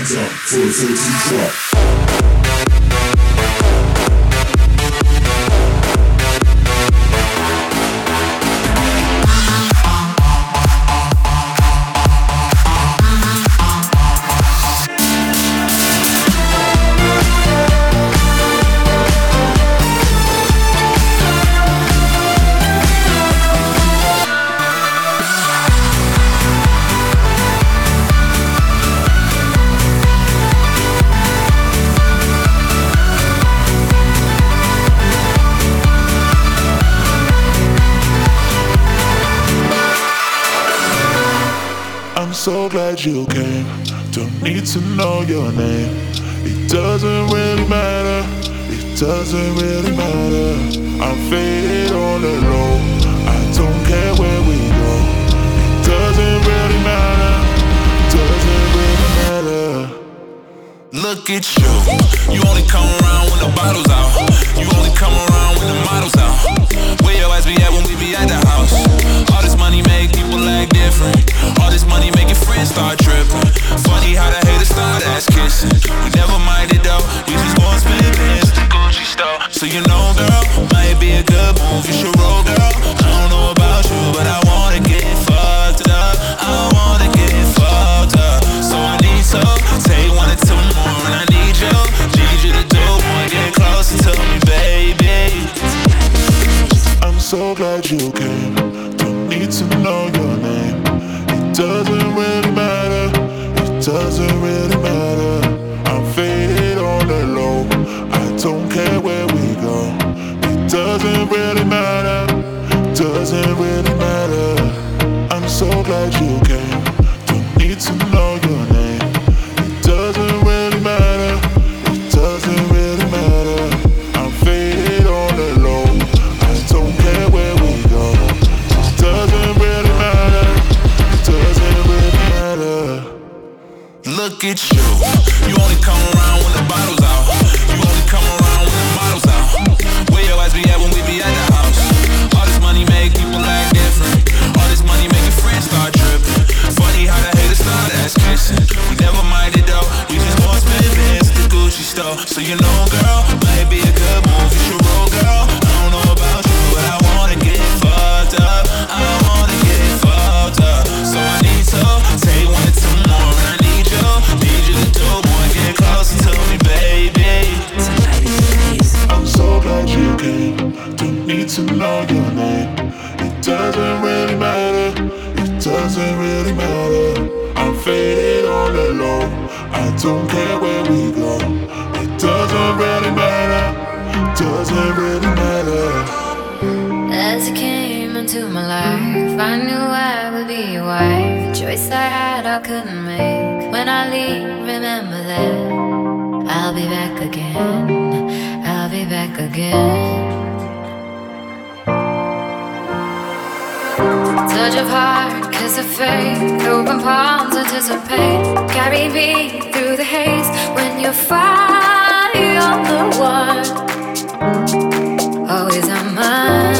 hands up for a 14 drop. your name. It doesn't really matter. It doesn't really need to know your name. It doesn't really matter, it doesn't really matter. I'm faded on the low, I don't care where we go. It doesn't really matter, it doesn't really matter. I'm so glad you. Touch of heart, kiss of faith, open palms, anticipate. Carry me through the haze when you find the one. Always on mine.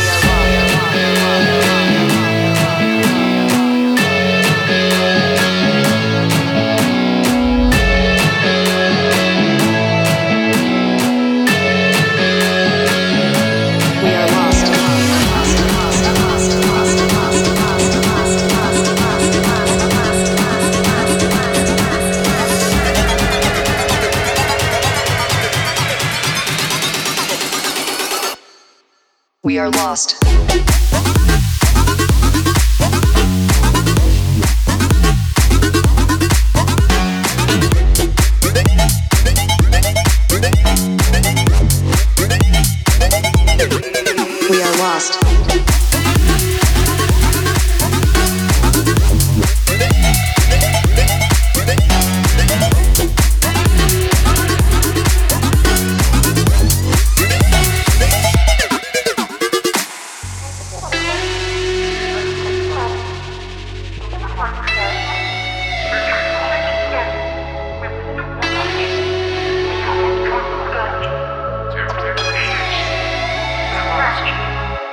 are lost. We are lost.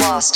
lost.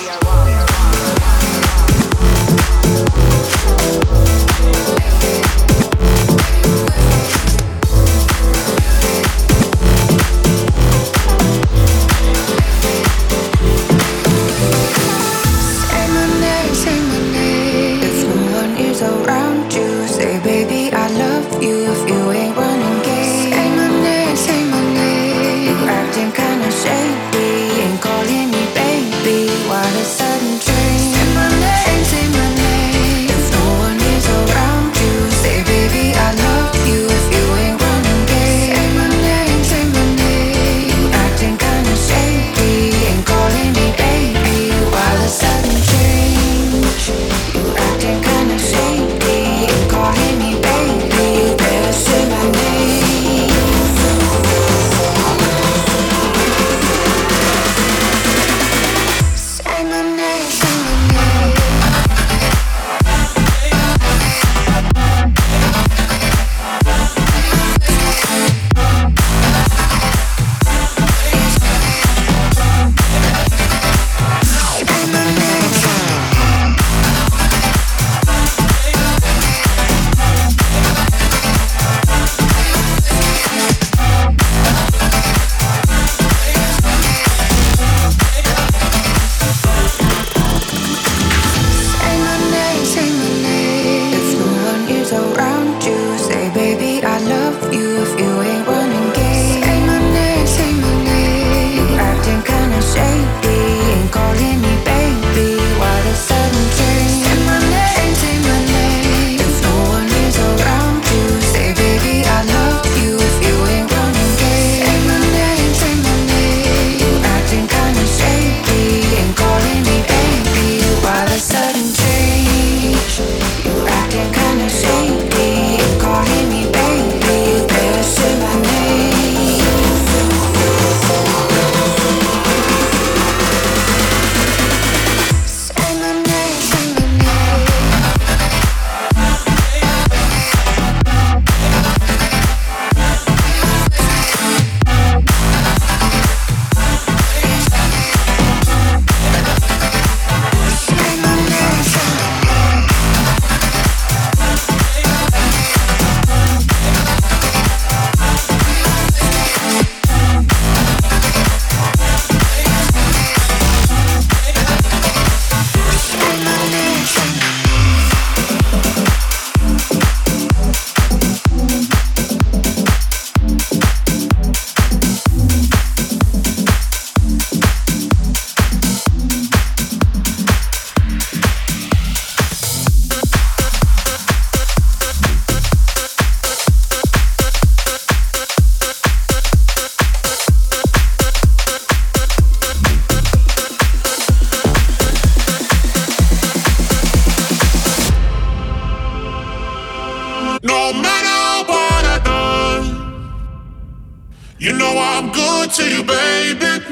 you, baby.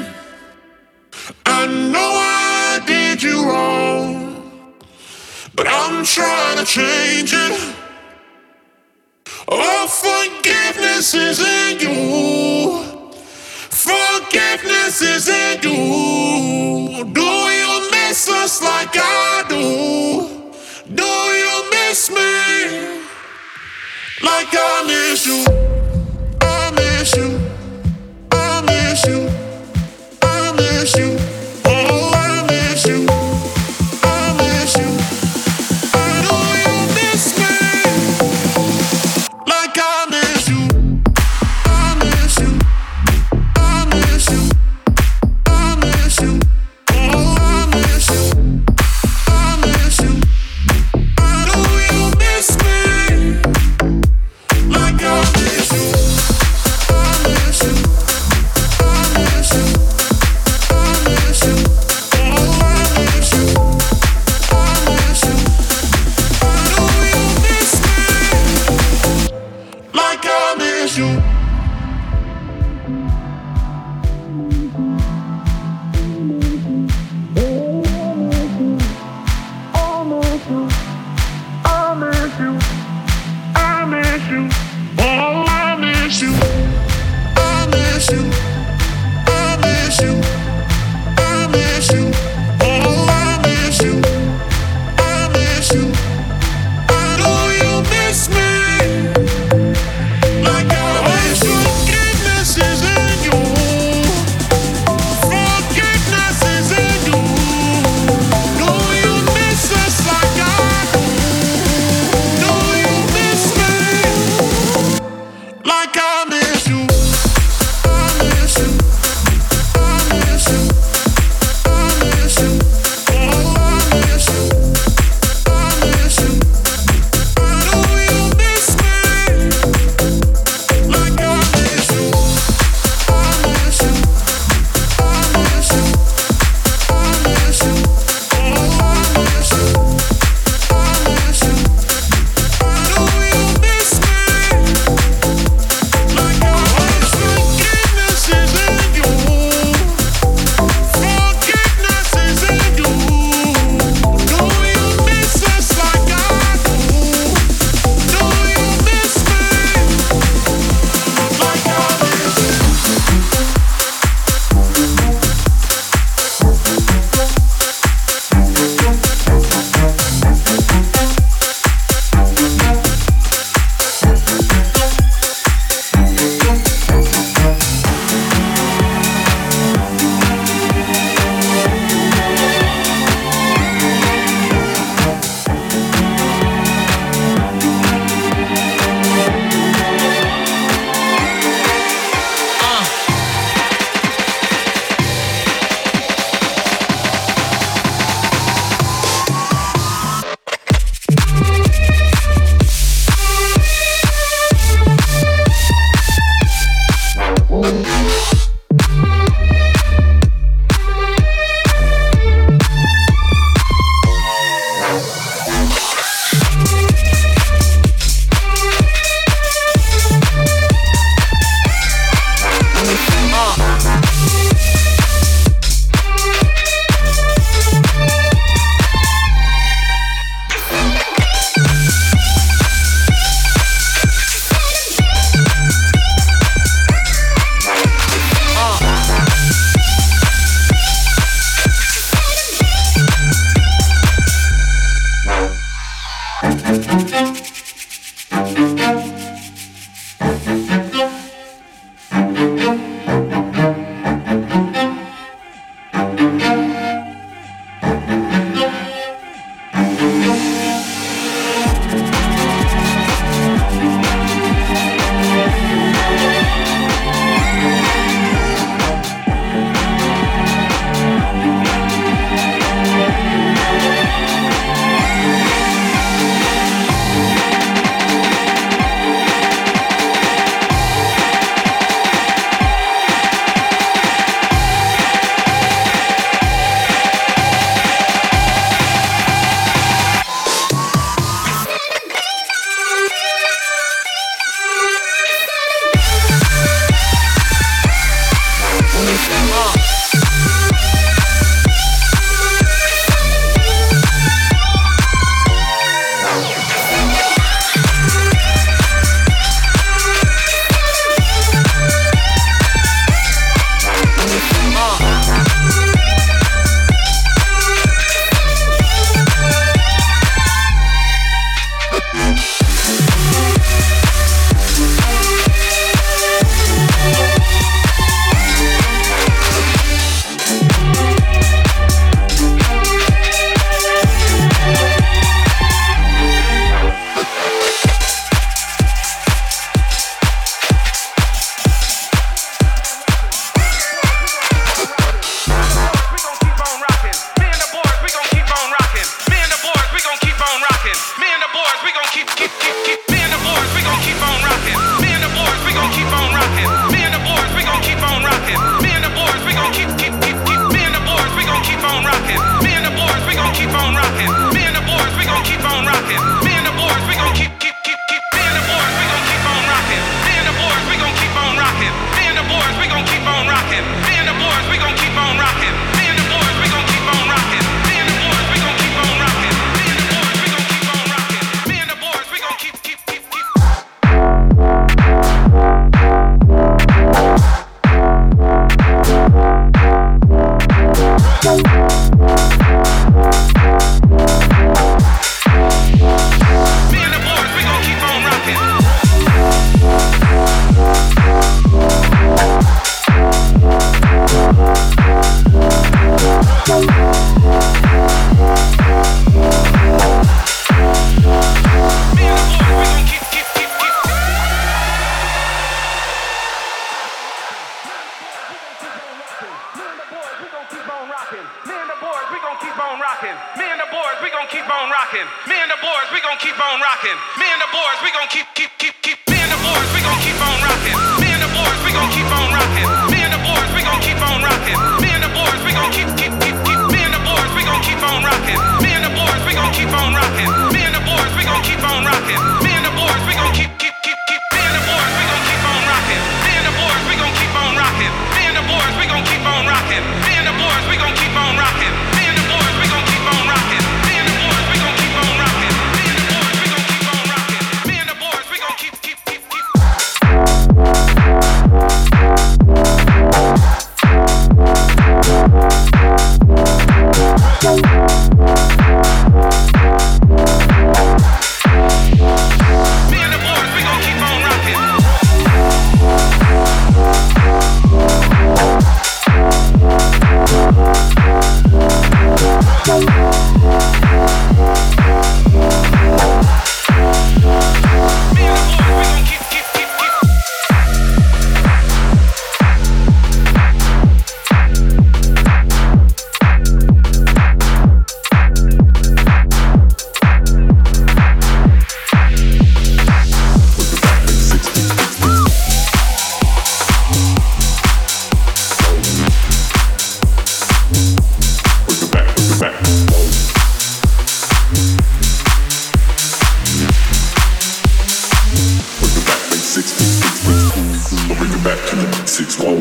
I know I did you wrong, but I'm trying to change it. Oh, forgiveness is in you. Forgiveness is in you. Do you miss us like I do? Do you miss me like I miss you? I miss you shoot. bring it back to the six whoa.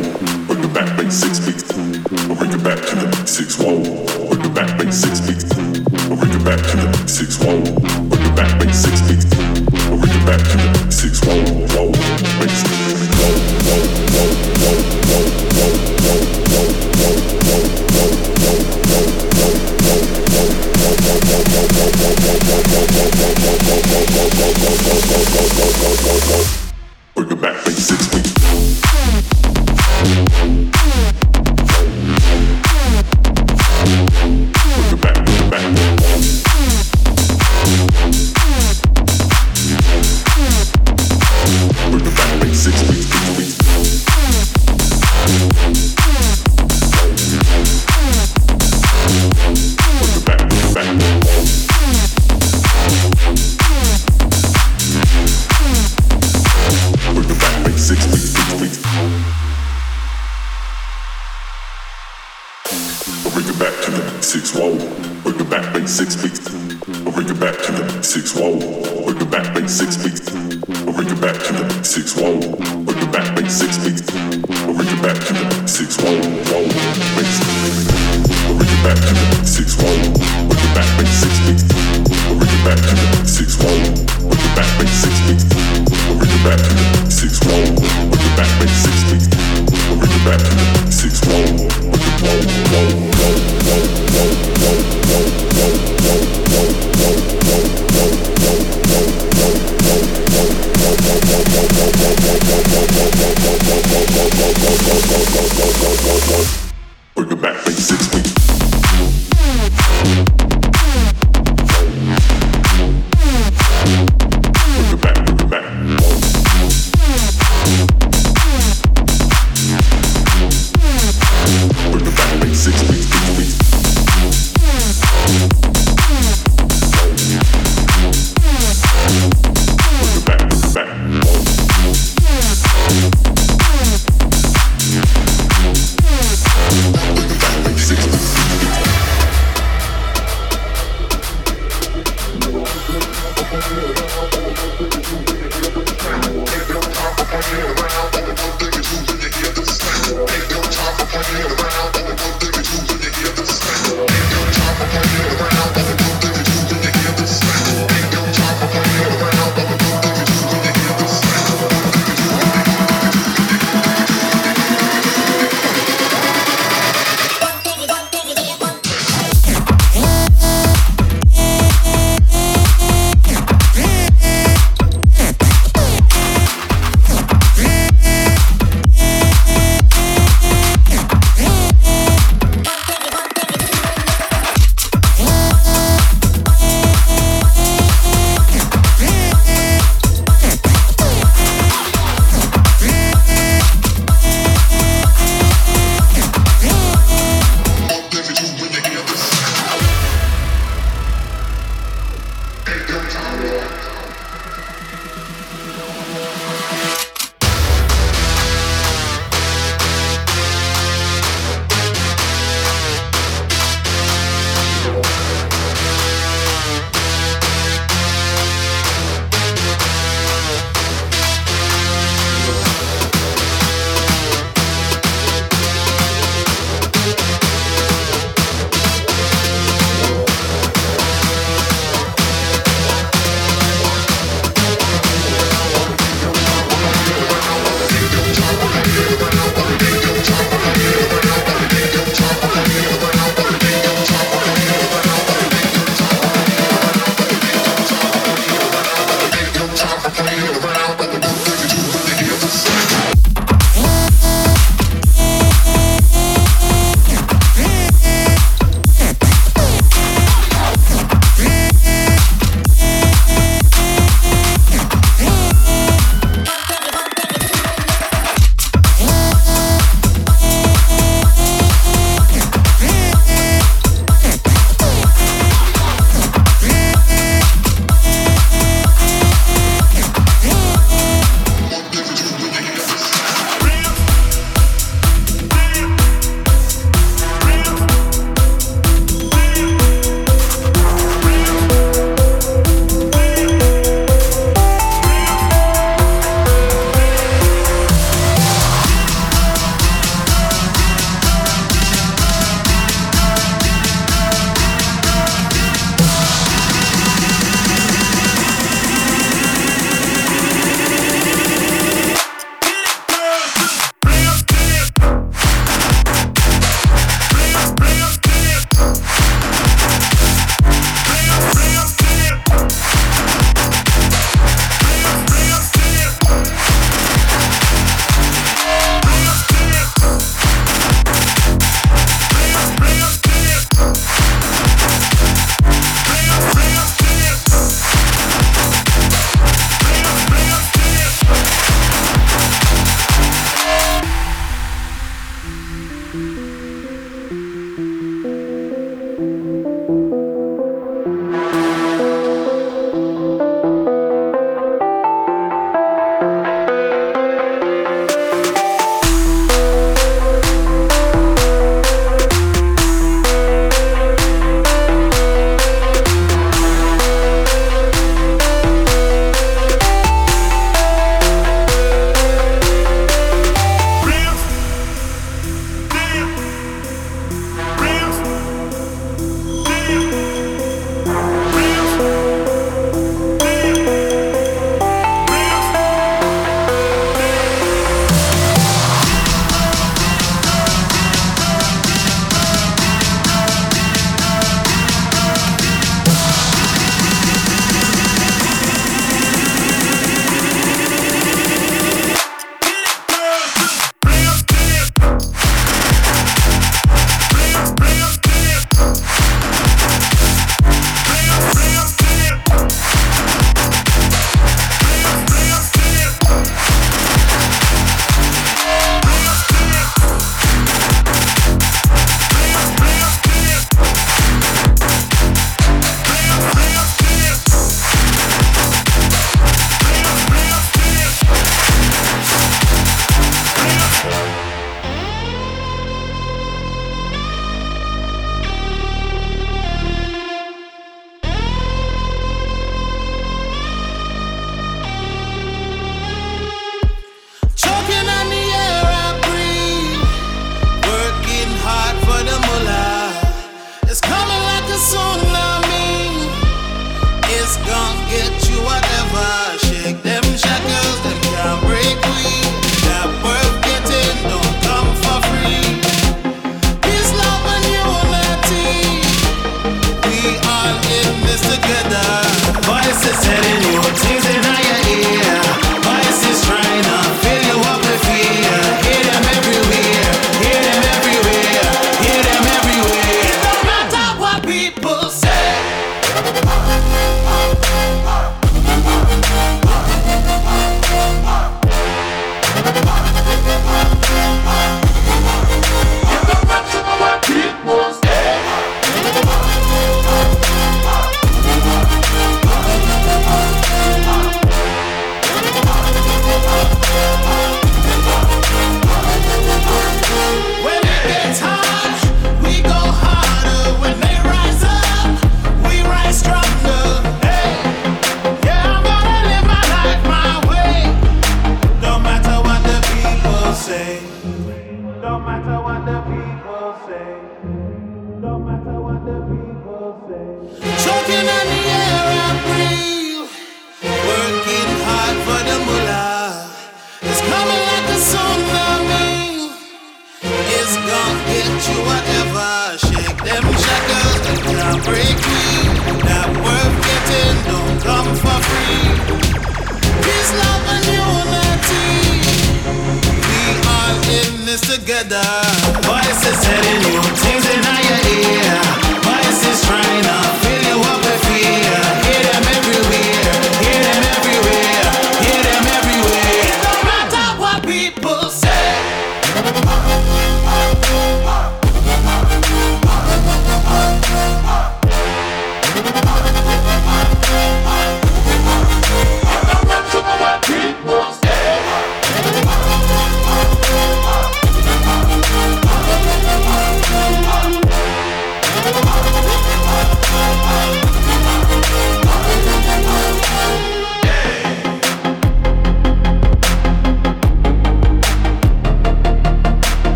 Bring it back, make six beats. I'll bring it back to the six whoa. Bring it back, make six beats. I'll bring it back to the six whoa. Bring it back, make six beats. I'll bring it back to the six whoa.